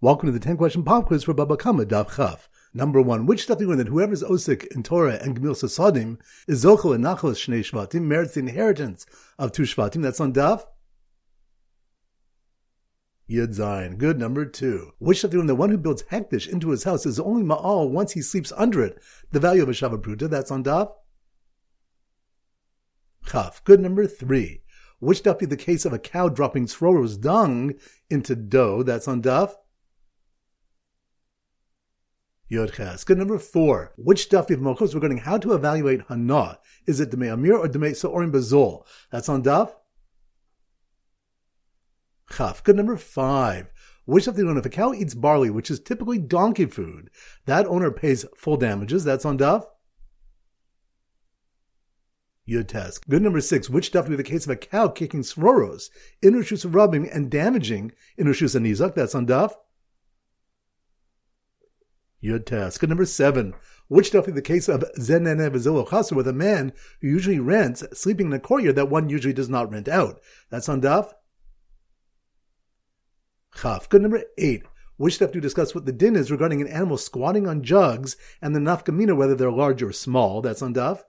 Welcome to the 10 question pop quiz for Baba Kama Daf Chaf. Number one, which stuff you learn that whoever's Osik in Torah and Gemil Sasadim is Zochel and Nachal Shnei Shvatim, merits the inheritance of two Shvatim. That's on Daf. Yud Zayin. Good. Number two. Which stuff you learn that one who builds Hekdesh into his house is only Ma'al once he sleeps under it. The value of a Shaveh Pruta. That's on Daf. Chaf. Good. Number three which daf be the case of a cow dropping Sroro's dung into dough? That's on daf. Yodches. Good number four. Which daf of mochos regarding how to evaluate hana? Is it demei amir or demei seorim bazol? That's on daf. Chaf. Good number five. Which of the owner, if a cow eats barley, which is typically donkey food, that owner pays full damages. That's on daf. Yud Tes. Good number six, which stuff would be the case of a cow kicking sroros in Rishus rubbing and damaging in Rishus Anizak? That's on Daf. Yud Tes. Good number seven, which would the case of Zenene Chasa with a man who usually rents sleeping in a courtyard that one usually does not rent out? That's on Daf. Chaf. Good number eight. Which stuff do we discuss what the din is regarding an animal squatting on jugs and the nafkamina, whether they're large or small? That's on Daf.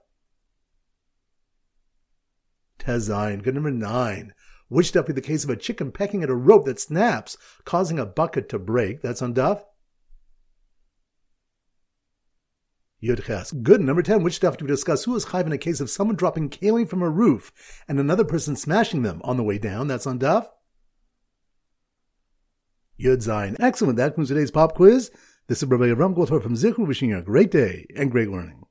Tezain. Good number nine. Which stuff be the case of a chicken pecking at a rope that snaps, causing a bucket to break? That's on Daf. Yudches. Good. Number 10. Which stuff do we discuss? Who is chayv in a case of someone dropping kalim from a roof and another person smashing them on the way down? That's on Daf. Yud Zayin. Excellent. That concludes today's pop quiz. This is Rabbi Avram Goldhar from Zichru wishing you a great day and great learning.